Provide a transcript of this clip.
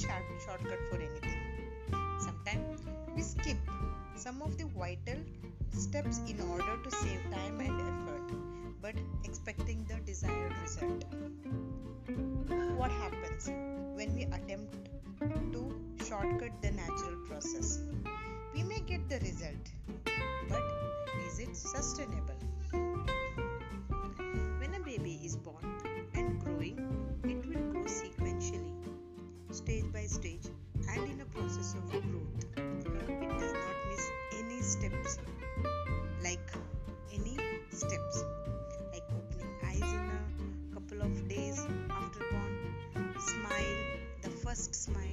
shortcut for anything. Sometimes we skip some of the vital steps in order to save time and effort, but expecting the desired result. What happens when we attempt to shortcut the natural process? We may get the result, but is it sustainable? stage by stage and in a process of growth. It does not miss any steps, like any steps, like opening eyes in a couple of days after born, smile, the first smile.